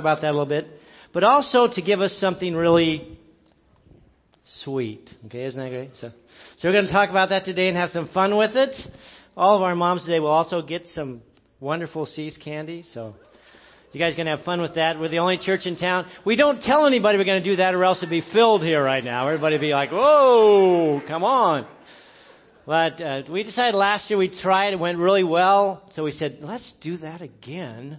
about that a little bit, but also to give us something really sweet. Okay, isn't that great? So, so we're going to talk about that today and have some fun with it. All of our moms today will also get some wonderful See's candy. So you guys going to have fun with that. We're the only church in town. We don't tell anybody we're going to do that or else it'd be filled here right now. Everybody would be like, whoa, come on. But uh, we decided last year we tried. It went really well. So we said, let's do that again.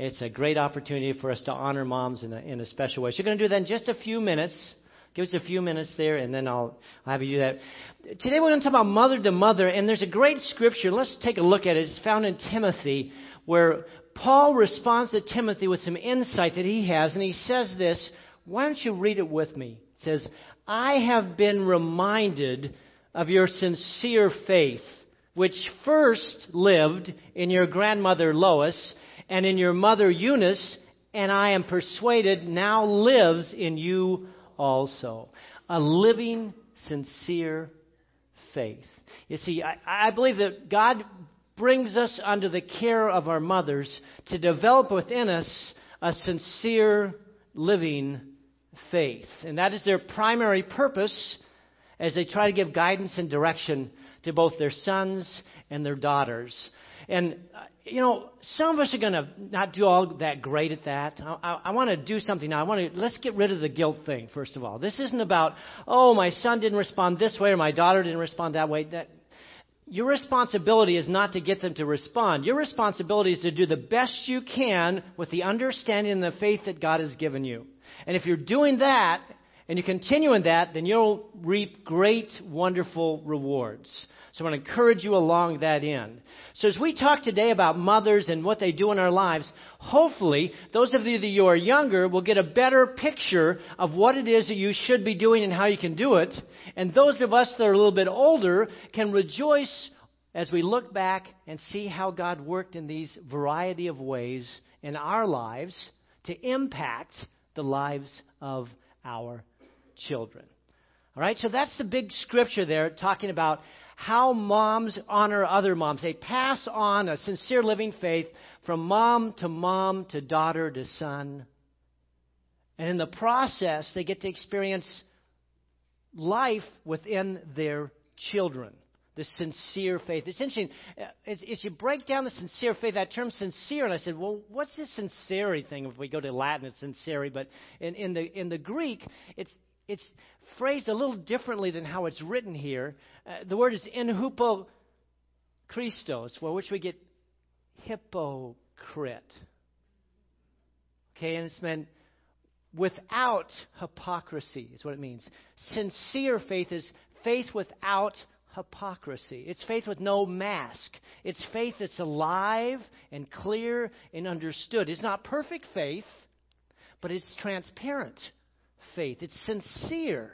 It's a great opportunity for us to honor moms in a, in a special way. So you're going to do that in just a few minutes. Give us a few minutes there, and then I'll, I'll have you do that. Today we're going to talk about mother to mother, and there's a great scripture. Let's take a look at it. It's found in Timothy, where Paul responds to Timothy with some insight that he has, and he says this. Why don't you read it with me? It says, I have been reminded of your sincere faith, which first lived in your grandmother Lois and in your mother Eunice, and I am persuaded now lives in you also. A living, sincere faith. You see, I, I believe that God brings us under the care of our mothers to develop within us a sincere, living faith. And that is their primary purpose as they try to give guidance and direction to both their sons and their daughters. And, uh, you know, some of us are going to not do all that great at that. I, I, I want to do something now. I want to, let's get rid of the guilt thing, first of all. This isn't about, oh, my son didn't respond this way or my daughter didn't respond that way. That, your responsibility is not to get them to respond. Your responsibility is to do the best you can with the understanding and the faith that God has given you. And if you're doing that, and you continue in that, then you'll reap great, wonderful rewards. So I want to encourage you along that end. So as we talk today about mothers and what they do in our lives, hopefully those of you that you are younger will get a better picture of what it is that you should be doing and how you can do it. And those of us that are a little bit older can rejoice as we look back and see how God worked in these variety of ways in our lives to impact the lives of our children. All right, so that's the big scripture there talking about how moms honor other moms. They pass on a sincere living faith from mom to mom to daughter to son. And in the process, they get to experience life within their children. The sincere faith. It's interesting. As, as, you break down the sincere faith, that term sincere, and I said, well, what's this sincerity thing? If we go to Latin, it's sincere, but in, in, the, in the Greek, it's, it's phrased a little differently than how it's written here. Uh, the word is in hupo Christos, for which we get hypocrite. Okay, and it's meant without hypocrisy, is what it means. Sincere faith is faith without hypocrisy. It's faith with no mask. It's faith that's alive and clear and understood. It's not perfect faith, but it's transparent faith. It's sincere.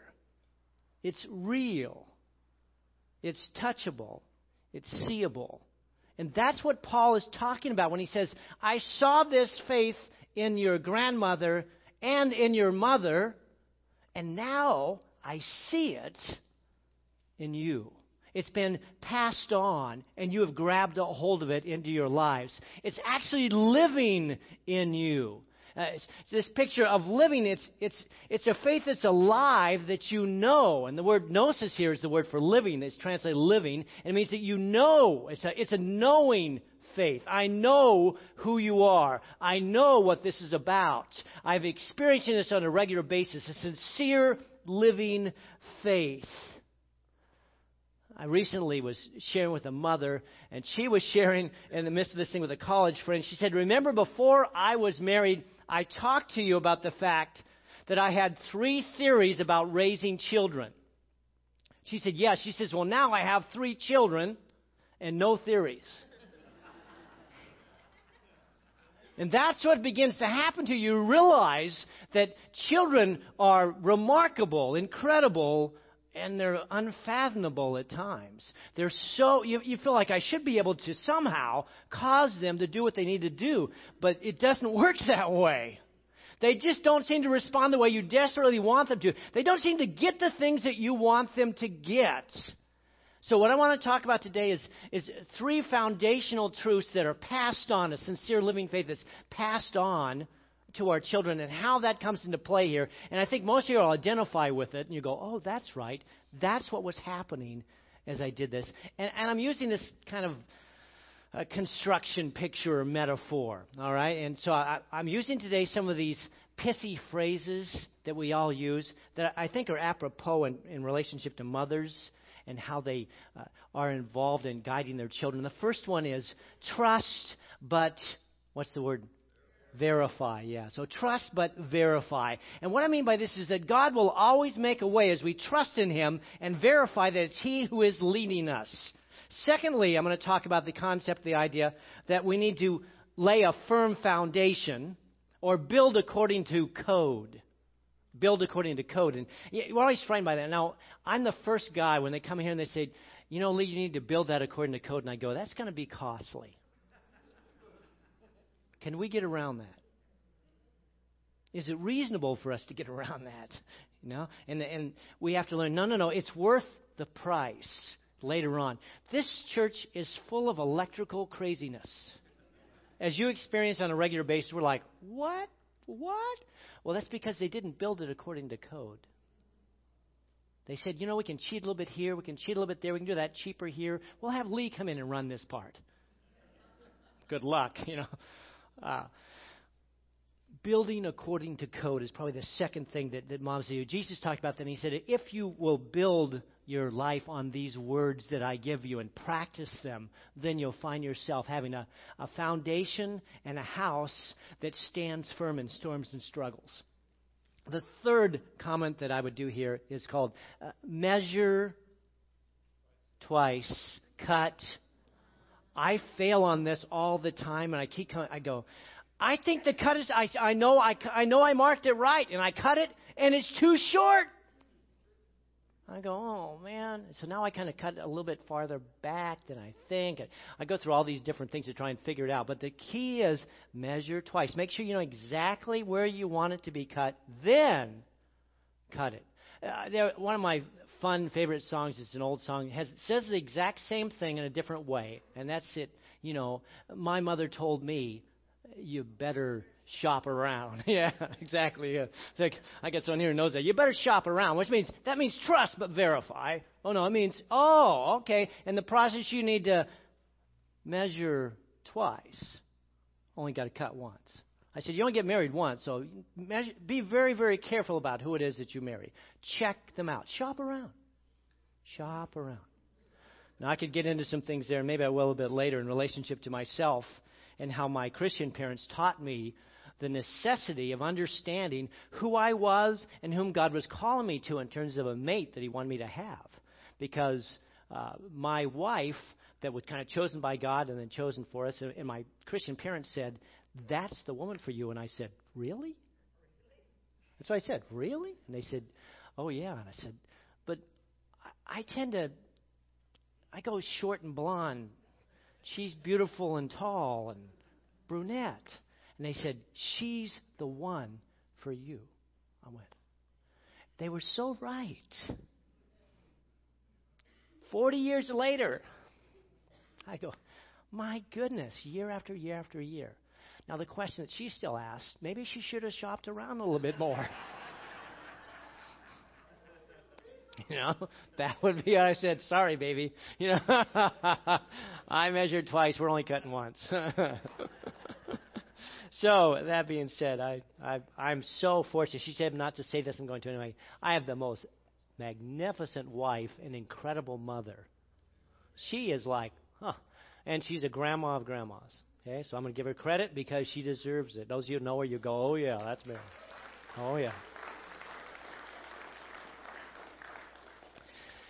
It's real. It's touchable. It's seeable. And that's what Paul is talking about when he says, I saw this faith in your grandmother and in your mother, and now I see it in you. It's been passed on, and you have grabbed a hold of it into your lives. It's actually living in you. Uh, this picture of living, it's, it's, it's a faith that's alive that you know. And the word gnosis here is the word for living. It's translated living. And it means that you know. It's a, it's a knowing faith. I know who you are. I know what this is about. I've experienced this on a regular basis. A sincere, living faith. I recently was sharing with a mother, and she was sharing in the midst of this thing with a college friend. She said, Remember, before I was married, I talked to you about the fact that I had three theories about raising children. She said, Yes. She says, Well, now I have three children and no theories. And that's what begins to happen to you. You realize that children are remarkable, incredible, and they're unfathomable at times. They're so, you, you feel like I should be able to somehow cause them to do what they need to do, but it doesn't work that way. They just don't seem to respond the way you desperately want them to. They don't seem to get the things that you want them to get. So, what I want to talk about today is, is three foundational truths that are passed on, a sincere living faith that's passed on to our children and how that comes into play here. And I think most of you will identify with it and you go, oh, that's right. That's what was happening as I did this. And, and I'm using this kind of a construction picture or metaphor. All right? And so I, I'm using today some of these pithy phrases that we all use that I think are apropos in, in relationship to mothers and how they uh, are involved in guiding their children. The first one is trust, but what's the word? Verify, yeah. So trust but verify. And what I mean by this is that God will always make a way as we trust in Him and verify that it's He who is leading us. Secondly, I'm going to talk about the concept, the idea that we need to lay a firm foundation or build according to code. Build according to code. And we're always frightened by that. Now, I'm the first guy when they come here and they say, you know, Leigh, you need to build that according to code. And I go, that's going to be costly. Can we get around that? Is it reasonable for us to get around that? You know, and and we have to learn. No, no, no. It's worth the price later on. This church is full of electrical craziness. As you experience on a regular basis, we're like, what? What? Well, that's because they didn't build it according to code. They said, you know, we can cheat a little bit here, we can cheat a little bit there, we can do that cheaper here. We'll have Leigh come in and run this part. Good luck, you know. Uh, building according to code is probably the second thing that, that moms do. Jesus talked about that, and he said, if you will build your life on these words that I give you and practice them, then you'll find yourself having a, a foundation and a house that stands firm in storms and struggles. The third comment that I would do here is called uh, measure twice, cut. I fail on this all the time, and I keep coming, I go, I think the cut is, I, I know, I, I know I marked it right, and I cut it, and it's too short. I go, oh man. So now I kind of cut a little bit farther back than I think. I go through all these different things to try and figure it out. But the key is measure twice. Make sure you know exactly where you want it to be cut, then cut it. Uh, there, one of my fun favorite songs is an old song. It has, says the exact same thing in a different way. And that's it. You know, my mother told me you better shop around. yeah, exactly. Yeah. Like I get someone here who knows that. You better shop around, which means that means trust but verify. Oh no, it means oh, okay. In the process you need to measure twice. Only got to cut once. I said, you only get married once, so measure, be very, very careful about who it is that you marry. Check them out. Shop around. Shop around. Now, I could get into some things there, and maybe I will a bit later in relationship to myself and how my Christian parents taught me the necessity of understanding who I was and whom God was calling me to in terms of a mate that He wanted me to have. Because uh, my wife, that was kind of chosen by God and then chosen for us, and my Christian parents said, That's the woman for you. And I said, Really? That's what I said, Really? And they said, Oh, yeah. And I said, But I, I tend to, I go short and blonde she's beautiful and tall and brunette. And they said, She's the one for you. I went, They were so right. Forty years later, I go, My goodness, year after year after year. Now, the question that she still asks, maybe she should have shopped around a little bit more. You know, that would be. I said, "Sorry, baby." You know, I measured twice. We're only cutting once. so that being said, I, I I'm so fortunate. She said not to say this. I'm going to anyway. I have the most magnificent wife, an incredible mother. She is like, huh, and she's a grandma of grandmas. Okay, so I'm going to give her credit because she deserves it. Those of you who know her, you go, "Oh yeah, that's me." Oh yeah.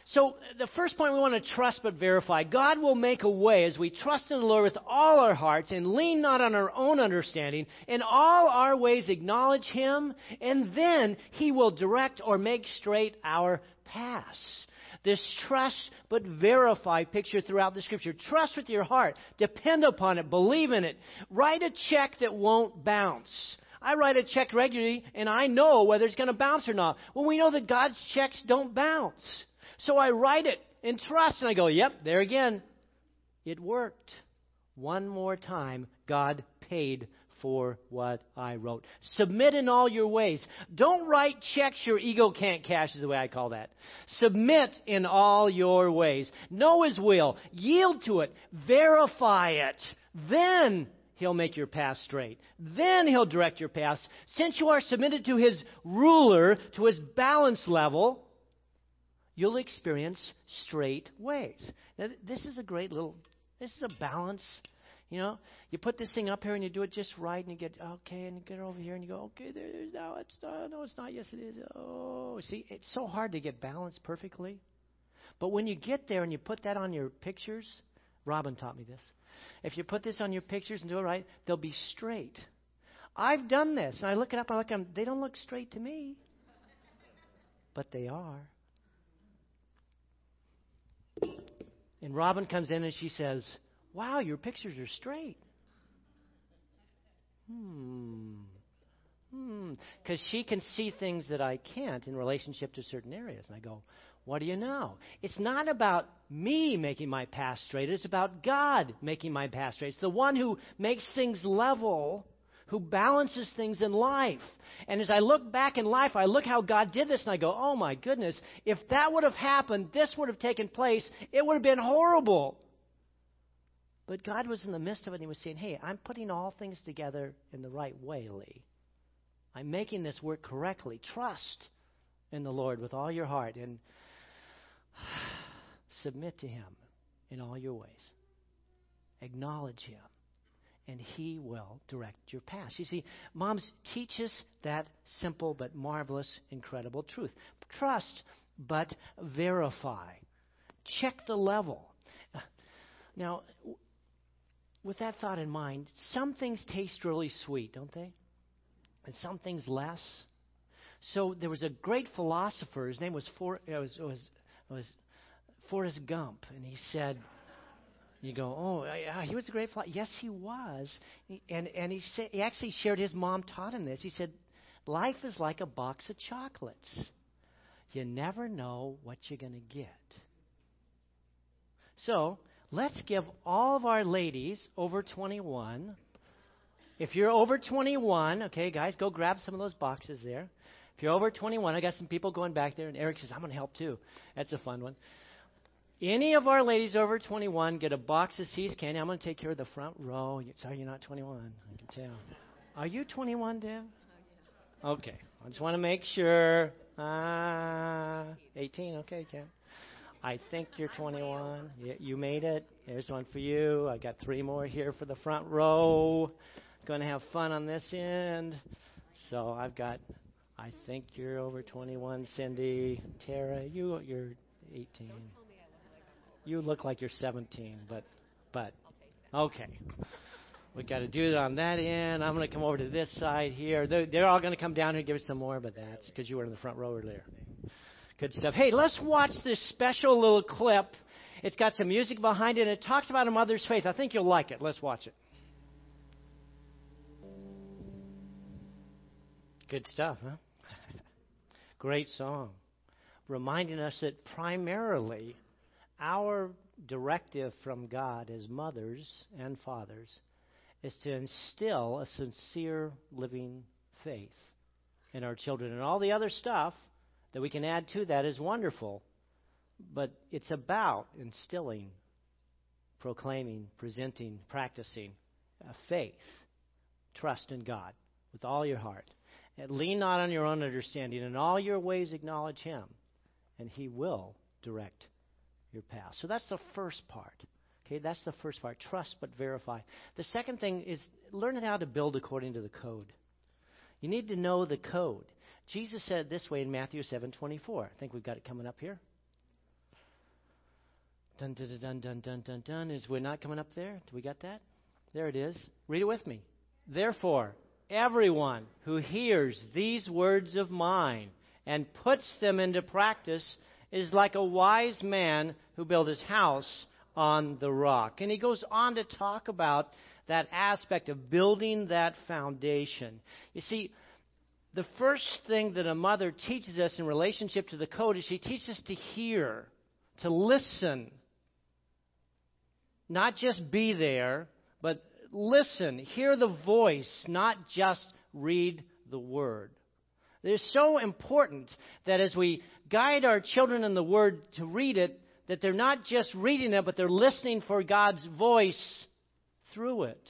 So, the first point we want to trust but verify. God will make a way as we trust in the Lord with all our hearts and lean not on our own understanding. In all our ways acknowledge Him, and then He will direct or make straight our paths. This trust but verify picture throughout the scripture. Trust with your heart. Depend upon it. Believe in it. Write a check that won't bounce. I write a check regularly and I know whether it's going to bounce or not. Well, we know that God's checks don't bounce. So I write it in trust and I go, yep, there again. It worked. One more time, God paid for what I wrote. Submit in all your ways. Don't write checks your ego can't cash, is the way I call that. Submit in all your ways. Know His will. Yield to it. Verify it. Then He'll make your path straight. Then He'll direct your path. Since you are submitted to His ruler, to His balance level, you'll experience straight ways. Now, this is a great little, this is a balance. You know, you put this thing up here and you do it just right, and you get okay, and you get over here and you go okay. There's no, it's not, no, it's not. Yes, it is. Oh, see, it's so hard to get balanced perfectly. But when you get there and you put that on your pictures, Robin taught me this. If you put this on your pictures and do it right, they'll be straight. I've done this, and I look it up. I look them. They don't look straight to me, but they are. And Robin comes in and she says, Wow, your pictures are straight. Hmm. Hmm. Because she can see things that I can't in relationship to certain areas. And I go, What do you know? It's not about me making my path straight, it's about God making my path straight. It's the one who makes things level who balances things in life. And as I look back in life, I look how God did this and I go, oh my goodness, if that would have happened, this would have taken place, it would have been horrible. But God was in the midst of it and He was saying, hey, I'm putting all things together in the right way, Leigh. I'm making this work correctly. Trust in the Lord with all your heart and submit to Him in all your ways. Acknowledge Him and He will direct your path. You see, moms, teach us that simple but marvelous, incredible truth. Trust, but verify. Check the level. Now, with that thought in mind, some things taste really sweet, don't they? And some things less. So there was a great philosopher. His name was, For, it was, it was, it was Forrest Gump, and he said, you go, oh, yeah, he was a great philosopher. Yes, he was. And, and he, sa- he actually shared his mom taught him this. He said, life is like a box of chocolates. You never know what you're going to get. So let's give all of our ladies over 21. If you're over 21, okay, guys, go grab some of those boxes there. If you're over 21, I got some people going back there, and Eric says, I'm going to help too. That's a fun one. Any of our ladies over 21 get a box of See's candy. I'm going to take care of the front row. Sorry, you're not 21. I can tell. Are you 21, Deb? Okay. I just want to make sure. Uh, 18. Okay, Ken. I think you're 21. Yeah, you made it. There's one for you. I got three more here for the front row. Going to have fun on this end. So I've got. I think you're over 21, Cindy. Tara, you you're 18. You look like you're 17, but but okay. We got to do it on that end. I'm going to come over to this side here. They're, they're all going to come down here and give us some more, but that's because you were in the front row earlier. Good stuff. Hey, let's watch this special little clip. It's got some music behind it, and it talks about a mother's faith. I think you'll like it. Let's watch it. Good stuff, huh? Great song. Reminding us that primarily our directive from God as mothers and fathers is to instill a sincere living faith in our children. And all the other stuff that we can add to that is wonderful, but it's about instilling, proclaiming, presenting, practicing uh, faith, trust in God with all your heart. And lean not on your own understanding. In all your ways, acknowledge Him, and He will direct your path. So that's the first part. Okay, that's the first part. Trust but verify. The second thing is learning how to build according to the code. You need to know the code. Jesus said it this way in Matthew 7:24. I think we've got it coming up here. Dun dun dun dun dun dun dun. Is we're not coming up there? Do we got that? There it is. Read it with me. Therefore, everyone who hears these words of mine and puts them into practice is like a wise man who built his house on the rock. And he goes on to talk about that aspect of building that foundation. You see, the first thing that a mother teaches us in relationship to the code is she teaches us to hear, to listen, not just be there, but listen, hear the voice, not just read the word. It is so important that as we guide our children in the word to read it, that they're not just reading it, but they're listening for God's voice through it.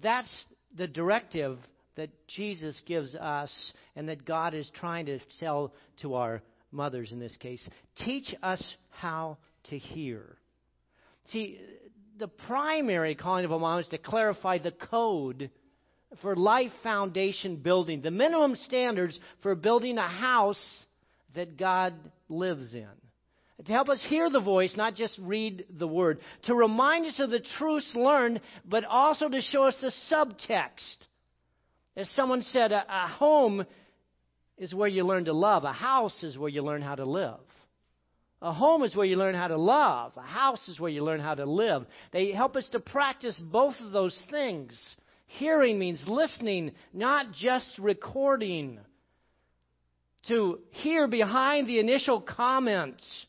That's the directive that Jesus gives us and that God is trying to tell to our mothers in this case. Teach us how to hear. See, the primary calling of a mom is to clarify the code for life foundation building, the minimum standards for building a house that God lives in. To help us hear the voice, not just read the word. To remind us of the truths learned, but also to show us the subtext. As someone said, a, a home is where you learn to love. A house is where you learn how to live. A home is where you learn how to love. A house is where you learn how to live. They help us to practice both of those things. Hearing means listening, not just recording. To hear behind the initial comments.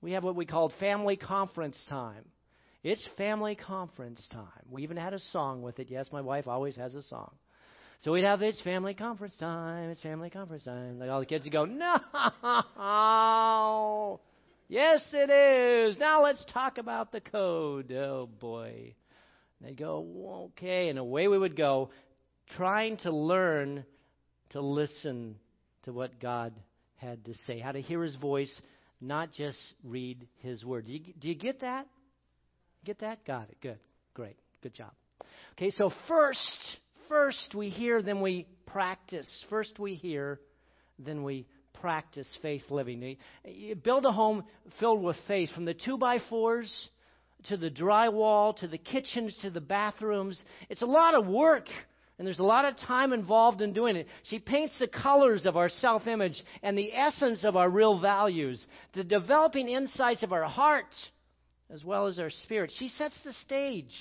We have what we called family conference time. It's family conference time. We even had a song with it. Yes, my wife always has a song. So we'd have this family conference time. It's family conference time. Like all the kids would go, no. Yes, it is. Now let's talk about the code. Oh boy. And they'd go, okay. And away we would go, trying to learn to listen to what God had to say, how to hear his voice, not just read his word. Do you, do you get that? Get that? Got it. Good. Great. Good job. Okay, so first, first we hear, then we practice. First we hear, then we practice faith living. You build a home filled with faith, from the two by fours to the drywall to the kitchens to the bathrooms. It's a lot of work. And there's a lot of time involved in doing it. She paints the colors of our self image and the essence of our real values, the developing insights of our heart as well as our spirit. She sets the stage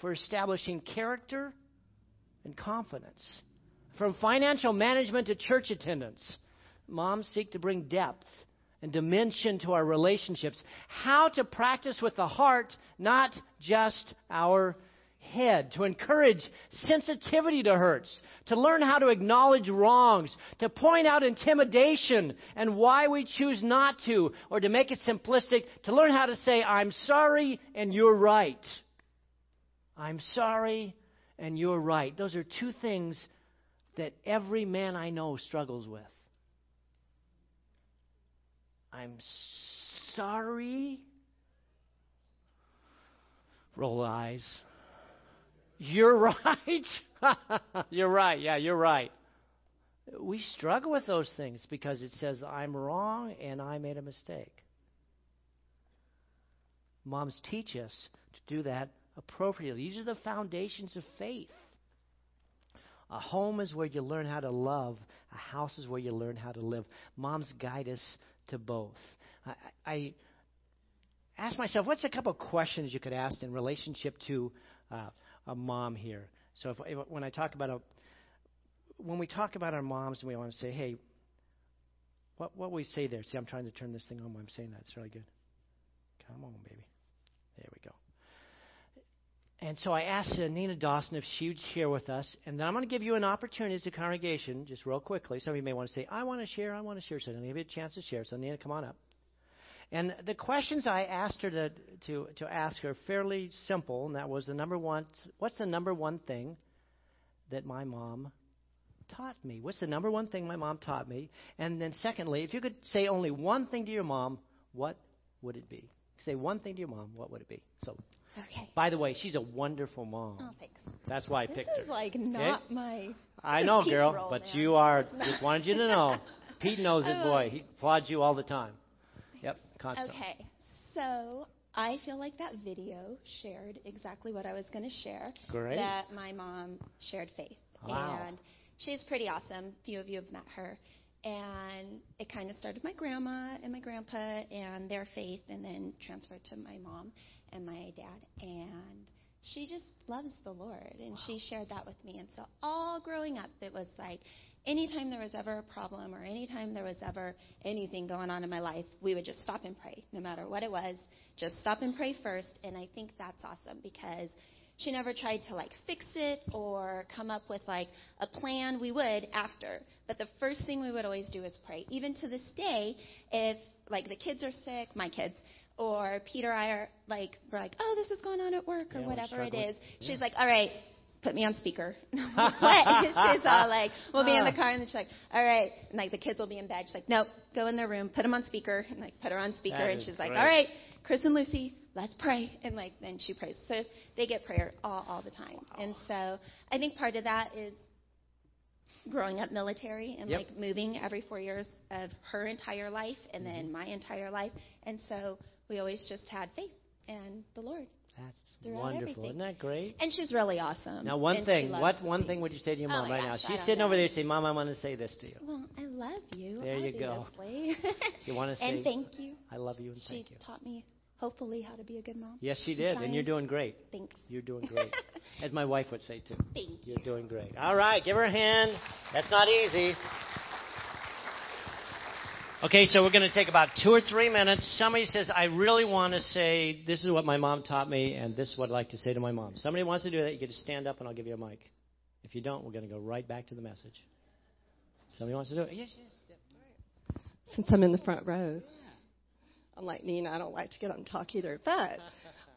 for establishing character and confidence. From financial management to church attendance, moms seek to bring depth and dimension to our relationships. How to practice with the heart, not just our head, to encourage sensitivity to hurts, to learn how to acknowledge wrongs, to point out intimidation and why we choose not to, or to make it simplistic, to learn how to say, I'm sorry and you're right. I'm sorry and you're right. Those are two things that every man I know struggles with. I'm sorry. Roll eyes. You're right. you're right. Yeah, you're right. We struggle with those things because it says, I'm wrong and I made a mistake. Moms teach us to do that appropriately. These are the foundations of faith. A home is where you learn how to love. A house is where you learn how to live. Moms guide us to both. I, I asked myself, what's a couple of questions you could ask in relationship to uh, a mom here. So if, if, when I talk about a, when we talk about our moms and we want to say, hey, what what we say there? See, I'm trying to turn this thing on while I'm saying that. It's really good. Come on, baby. There we go. And so I asked Nina Dawson if she would share with us, and then I'm going to give you an opportunity as a congregation, just real quickly. Some of you may want to say, I want to share, I want to share. So I'm going to give you a chance to share. So Nina, come on up. And the questions I asked her to, to, to ask her fairly simple, and that was the number one what's the number one thing that my mom taught me? What's the number one thing my mom taught me? And then, secondly, if you could say only one thing to your mom, what would it be? Say one thing to your mom, what would it be? So, okay. By the way, she's a wonderful mom. Oh, thanks. That's why I this picked her. her. This is like not okay? my. I know, girl, but now. you are. Just wanted you to know. Pete knows it, boy. He applauds you all the time. Yep, constant. Okay, so I feel like that video shared exactly what I was going to share. Great. That my mom shared faith. Wow. And she's pretty awesome. A few of you have met her. And it kind of started my grandma and my grandpa and their faith, and then transferred to my mom and my dad. And she just loves the Lord. And wow. she shared that with me. And so all growing up, it was like anytime there was ever a problem or anytime there was ever anything going on in my life, we would just stop and pray, no matter what it was. Just stop and pray first. And I think that's awesome because she never tried to like fix it or come up with like a plan. We would after. But the first thing we would always do is pray. Even to this day, if like the kids are sick, my kids, or Peter and I are like, we're like, oh, this is going on at work or yeah, whatever it is. Yeah. She's like, all right, put me on speaker. what? she's all like, we'll be in the car, and then she's like, all right, and like the kids will be in bed. She's like, nope, go in their room, put them on speaker, and like put her on speaker, that and she's like, all right, Chris and Lucy, let's pray, and like then she prays. So they get prayer all all the time, wow. and so I think part of that is growing up military and yep. like moving every four years of her entire life and mm-hmm. then my entire life, and so we always just had faith and the Lord. That's wonderful. Everything. Isn't that great? And she's really awesome. Now, one thing. What one thing would you say to your oh, mom oh right gosh, now? She's sitting know. over there saying, "Mom, I want to say this to you." Well, I love you. There you go. you want to say? And thank you. I love you and she thank you. She taught me, hopefully, how to be a good mom. Yes, she did, and you're doing great. Thanks. You're doing great, as my wife would say too. Thank you. You're doing great. All right, give her a hand. That's not easy. Okay, so we're going to take about two or three minutes. Somebody says, I really want to say, this is what my mom taught me, and this is what I'd like to say to my mom. Somebody wants to do that, you get to stand up, and I'll give you a mic. If you don't, we're going to go right back to the message. Somebody wants to do it? Yes, yes. Since I'm in the front row, I'm like Nina, I don't like to get up and talk either. But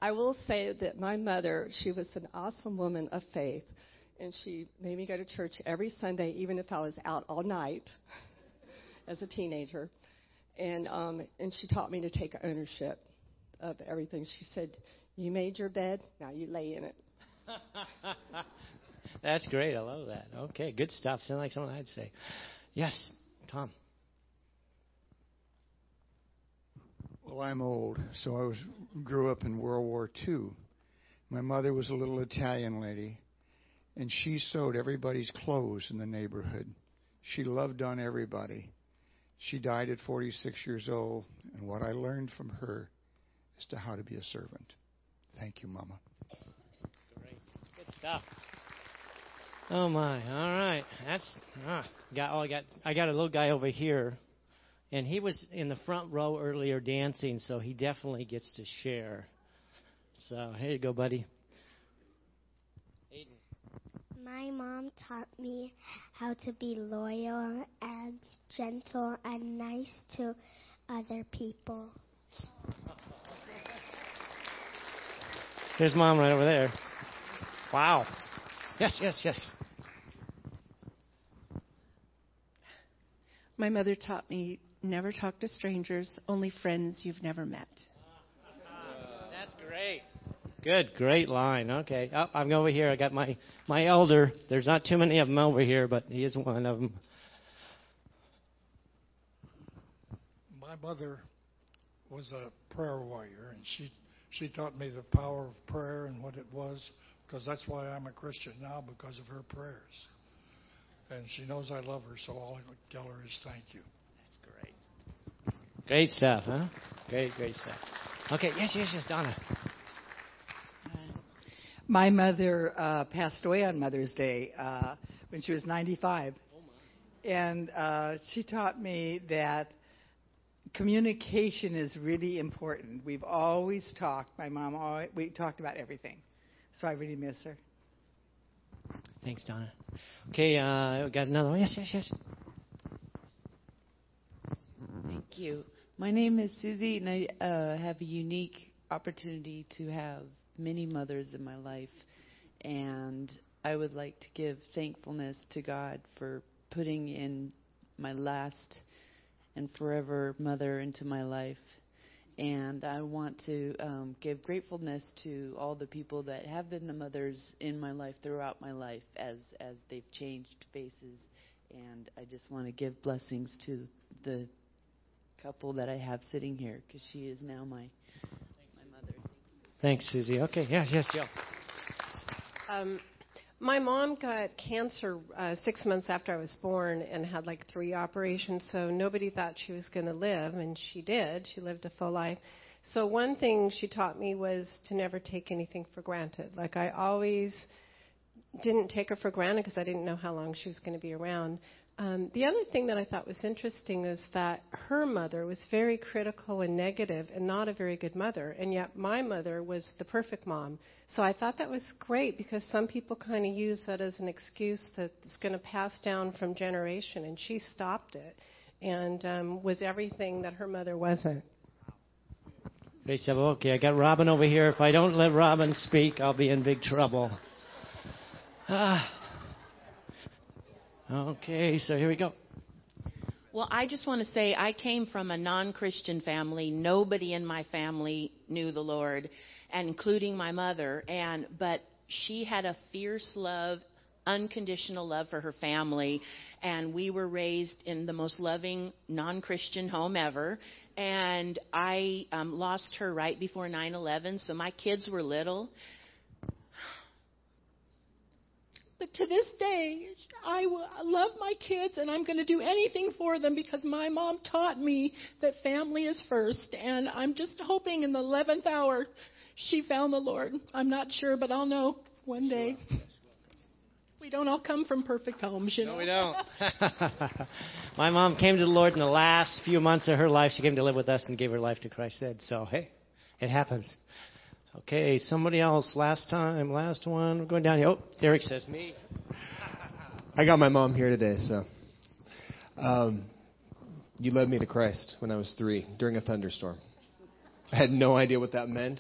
I will say that my mother, she was an awesome woman of faith, and she made me go to church every Sunday, even if I was out all night as a teenager, and um, and she taught me to take ownership of everything. She said, "You made your bed, now you lay in it." That's great. I love that. Okay, good stuff. Sounds like something I'd say. Yes, Tom. Well, I'm old, so I was grew up in World War II. My mother was a little Italian lady, and she sewed everybody's clothes in the neighborhood. She loved on everybody. She died at 46 years old, and what I learned from her is to how to be a servant. Thank you, Mama. Great, good stuff. Oh my! All right, that's ah, got. Oh, I got. I got a little guy over here, and he was in the front row earlier dancing, so he definitely gets to share. So here you go, buddy. My mom taught me how to be loyal and gentle and nice to other people. There's mom right over there. Wow. Yes, yes, yes. My mother taught me never talk to strangers, only friends you've never met. That's great. Good, great line. Okay, oh, I'm over here. I got my my elder. There's not too many of them over here, but he is one of them. My mother was a prayer warrior, and she she taught me the power of prayer and what it was, because that's why I'm a Christian now because of her prayers. And she knows I love her, so all I tell her is thank you. That's great. Great stuff, huh? Great, great stuff. Okay, yes, yes, yes, Donna. My mother uh, passed away on Mother's Day uh, when she was 95. and uh, she taught me that communication is really important. We've always talked. My mom always, we talked about everything. So I really miss her. Thanks, Donna. Okay, uh, got another one. Yes, yes, yes. Thank you. My name is Susie, and I uh, have a unique opportunity to have many mothers in my life, and I would like to give thankfulness to God for putting in my last and forever mother into my life. And I want to um, give gratefulness to all the people that have been the mothers in my life throughout my life as as they've changed faces. And I just want to give blessings to the couple that I have sitting here because she is now my Thanks, Susie. Okay, yes, yes, Jill. Um, my mom got cancer uh, six months after I was born and had like three operations, so nobody thought she was going to live, and she did. She lived a full life. So one thing she taught me was to never take anything for granted. Like I always didn't take her for granted because I didn't know how long she was going to be around. Um, the other thing that I thought was interesting is that her mother was very critical and negative and not a very good mother, and yet my mother was the perfect mom. So I thought that was great because some people kind of use that as an excuse that's going to pass down from generation, and she stopped it and um, was everything that her mother wasn't. They said, Okay, I got Robin over here. If I don't let Robin speak, I'll be in big trouble. Ah. Okay, so here we go. Well, I just want to say I came from a non Christian family. Nobody in my family knew the Lord, including my mother. And but she had a fierce love, unconditional love for her family, and we were raised in the most loving non Christian home ever. And I um, lost her right before 9/11, so my kids were little. But to this day, I love my kids and I'm going to do anything for them because my mom taught me that family is first. And I'm just hoping in the 11th hour she found the Lord. I'm not sure, but I'll know one day. We don't all come from perfect homes, you know. No, we don't. my mom came to the Lord in the last few months of her life. She came to live with us and gave her life to Christ. Said so. Hey, it happens. Okay, somebody else. Last time, last one. We're going down here. Oh, Derek says me. I got my mom here today, so. Um, you led me to Christ when I was three during a thunderstorm. I had no idea what that meant.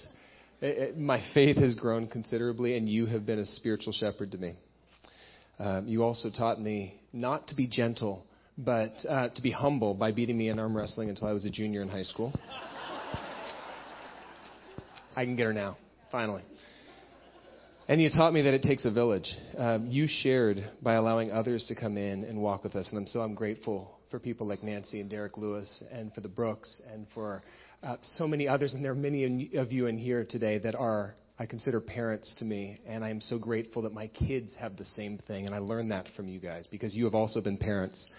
It, it, my faith has grown considerably, and you have been a spiritual shepherd to me. Um, you also taught me not to be gentle, but uh, to be humble by beating me in arm wrestling until I was a junior in high school. I can get her now, finally. And you taught me that it takes a village. Um, you shared by allowing others to come in and walk with us, and I'm so I'm grateful for people like Nancy and Derek Lewis, and for the Brooks, and for uh, so many others. And there are many of you in here today that are I consider parents to me, and I am so grateful that my kids have the same thing. And I learned that from you guys because you have also been parents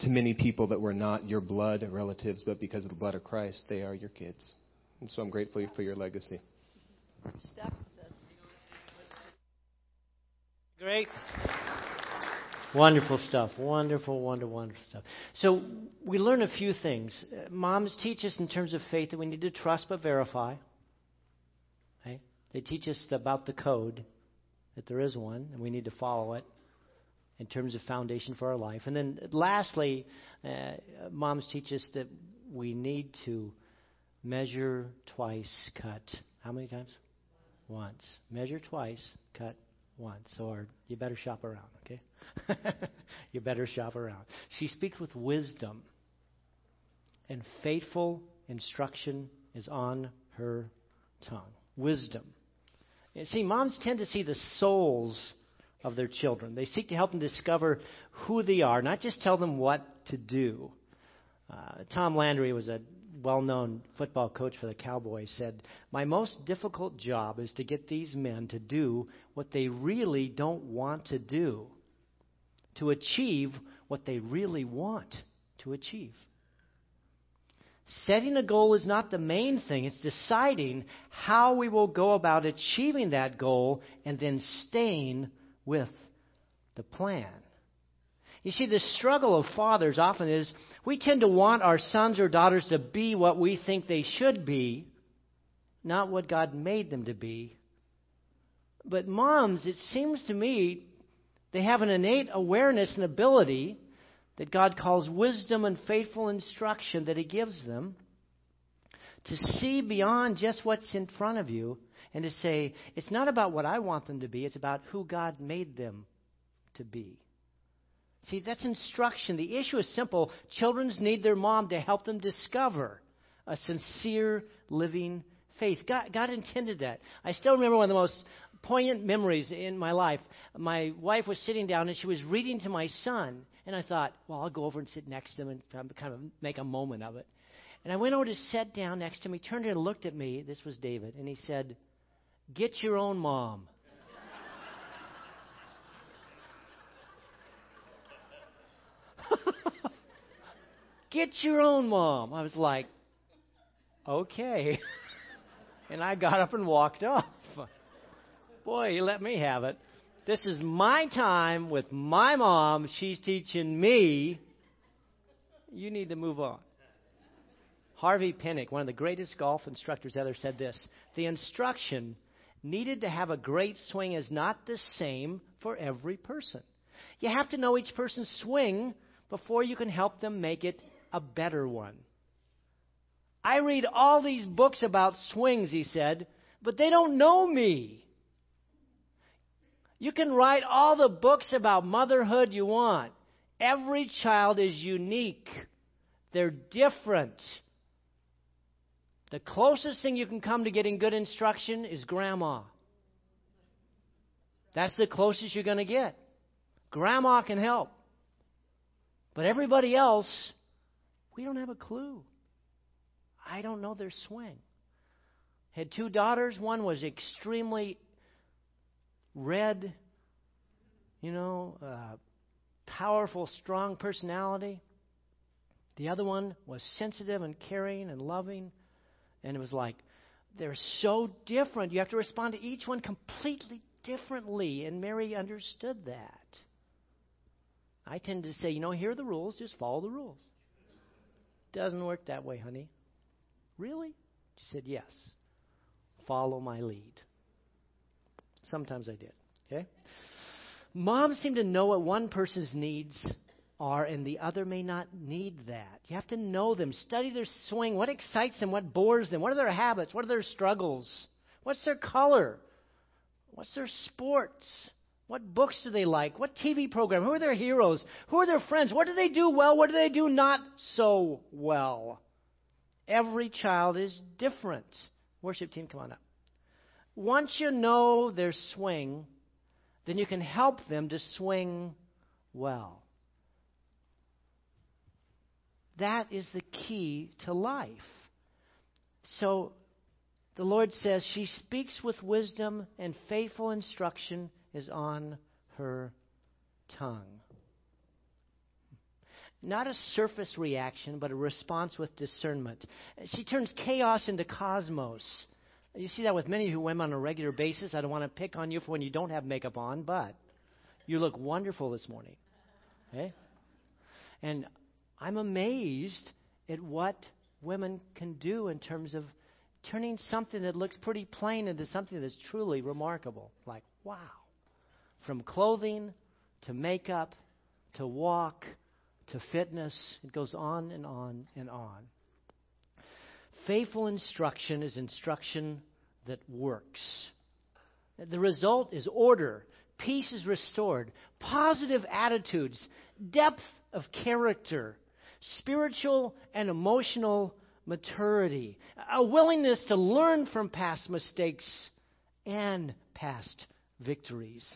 to many people that were not your blood relatives, but because of the blood of Christ, they are your kids. And so I'm grateful for your legacy. Great. Wonderful stuff. Wonderful, wonderful, wonderful stuff. So we learn a few things. Uh, moms teach us in terms of faith that we need to trust but verify. Okay? They teach us about the code, that there is one, and we need to follow it in terms of foundation for our life. And then lastly, uh, moms teach us that we need to measure twice, cut. How many times? Once. Measure twice, cut once. Or you better shop around, okay? you better shop around. She speaks with wisdom, and faithful instruction is on her tongue. Wisdom. You see, moms tend to see the souls of their children. They seek to help them discover who they are, not just tell them what to do. Uh, Tom Landry was a well known football coach for the Cowboys, said, My most difficult job is to get these men to do what they really don't want to do, to achieve what they really want to achieve. Setting a goal is not the main thing, it's deciding how we will go about achieving that goal and then staying with the plan. You see, the struggle of fathers often is we tend to want our sons or daughters to be what we think they should be, not what God made them to be. But moms, it seems to me, they have an innate awareness and ability that God calls wisdom and faithful instruction that He gives them to see beyond just what's in front of you and to say, it's not about what I want them to be, it's about who God made them to be. See, that's instruction. The issue is simple. Children need their mom to help them discover a sincere living faith. God, God intended that. I still remember one of the most poignant memories in my life. My wife was sitting down and she was reading to my son. And I thought, well, I'll go over and sit next to him and kind of make a moment of it. And I went over to sit down next to him. He turned and looked at me. This was David. And he said, Get your own mom. Get your own mom. I was like, okay. And I got up and walked off. Boy, he let me have it. This is my time with my mom. She's teaching me. You need to move on. Harvey Penick, one of the greatest golf instructors ever, said this The instruction needed to have a great swing is not the same for every person. You have to know each person's swing before you can help them make it a better one. I read all these books about swings, he said, but they don't know me. You can write all the books about motherhood you want. Every child is unique. They're different. The closest thing you can come to getting good instruction is grandma. That's the closest you're going to get. Grandma can help. But everybody else, we don't have a clue. I don't know their swing. Had two daughters. One was extremely red, you know, uh, powerful, strong personality. The other one was sensitive and caring and loving. And it was like, they're so different. You have to respond to each one completely differently. And Mary understood that. I tend to say, you know, here are the rules, just follow the rules. Doesn't work that way, honey. Really? She said, yes. Follow my lead. Sometimes I did. Okay? Moms seem to know what one person's needs are, and the other may not need that. You have to know them, study their swing. What excites them? What bores them? What are their habits? What are their struggles? What's their color? What's their sports? What books do they like? What TV program? Who are their heroes? Who are their friends? What do they do well? What do they do not so well? Every child is different. Worship team, come on up. Once you know their swing, then you can help them to swing well. That is the key to life. So the Lord says, She speaks with wisdom, and faithful instruction is on her tongue. Not a surface reaction, but a response with discernment. She turns chaos into cosmos. You see that with many who women on a regular basis. I don't want to pick on you for when you don't have makeup on, but you look wonderful this morning. Okay? And I'm amazed at what women can do in terms of turning something that looks pretty plain into something that's truly remarkable. Like, wow. From clothing to makeup to walk to fitness, it goes on and on and on. Faithful instruction is instruction that works. The result is order, peace is restored, positive attitudes, depth of character, spiritual and emotional maturity, a willingness to learn from past mistakes and past victories,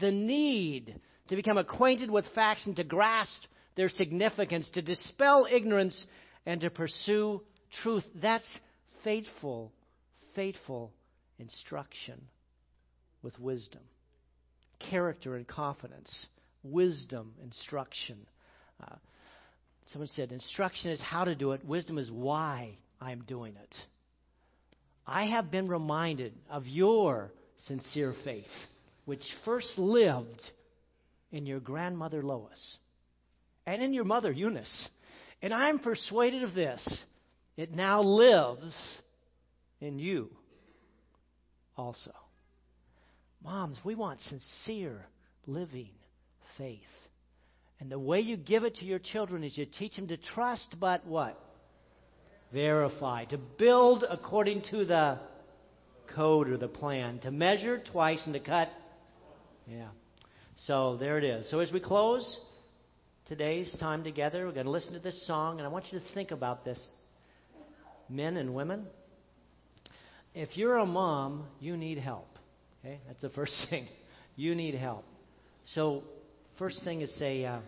the need to become acquainted with facts and to grasp their significance, to dispel ignorance and to pursue truth. That's faithful, faithful instruction with wisdom. Character and confidence, wisdom, instruction. Uh, Someone said, instruction is how to do it, wisdom is why I'm doing it. I have been reminded of your sincere faith, which first lived in your grandmother Lois and in your mother Eunice. And I'm persuaded of this. It now lives in you also. Moms, we want sincere living faith. And the way you give it to your children is you teach them to trust, but what? Verify. To build according to the code or the plan. To measure twice and to cut. Yeah. So there it is. So as we close today's time together, we're going to listen to this song, and I want you to think about this. Men and women, if you're a mom, you need help. Okay? That's the first thing. You need help. So First thing is say, uh,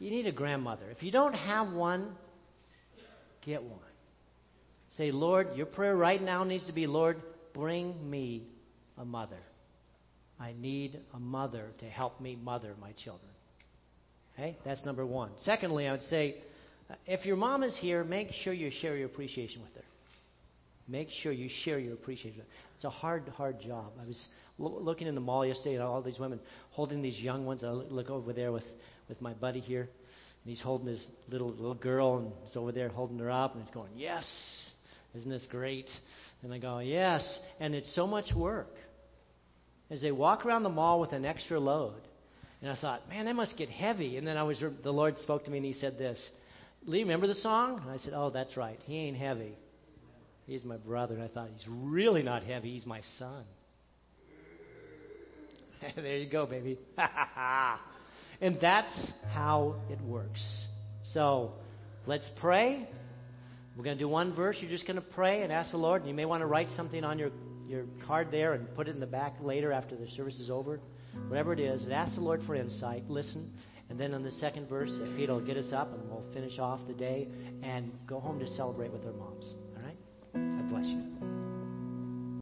you need a grandmother. If you don't have one, get one. Say, Lord, your prayer right now needs to be, Lord, bring me a mother. I need a mother to help me mother my children. Okay? That's number one. Secondly, I would say, uh, if your mom is here, make sure you share your appreciation with her. Make sure you share your appreciation. It's a hard, hard job. I was lo- looking in the mall yesterday at all these women holding these young ones. I look over there with, with my buddy here, and he's holding this little little girl, and he's over there holding her up, and he's going, "Yes, isn't this great?" And I go, "Yes," and it's so much work. As they walk around the mall with an extra load, and I thought, "Man, that must get heavy." And then I was the Lord spoke to me, and He said this. Leigh, remember the song? And I said, Oh, that's right. He ain't heavy. He's my brother. And I thought, He's really not heavy. He's my son. there you go, baby. and that's how it works. So let's pray. We're going to do one verse. You're just going to pray and ask the Lord. And you may want to write something on your, your card there and put it in the back later after the service is over. Whatever it is, and ask the Lord for insight. Listen. And then on the second verse, Peter will get us up and we'll finish off the day and go home to celebrate with our moms. All right? God bless you.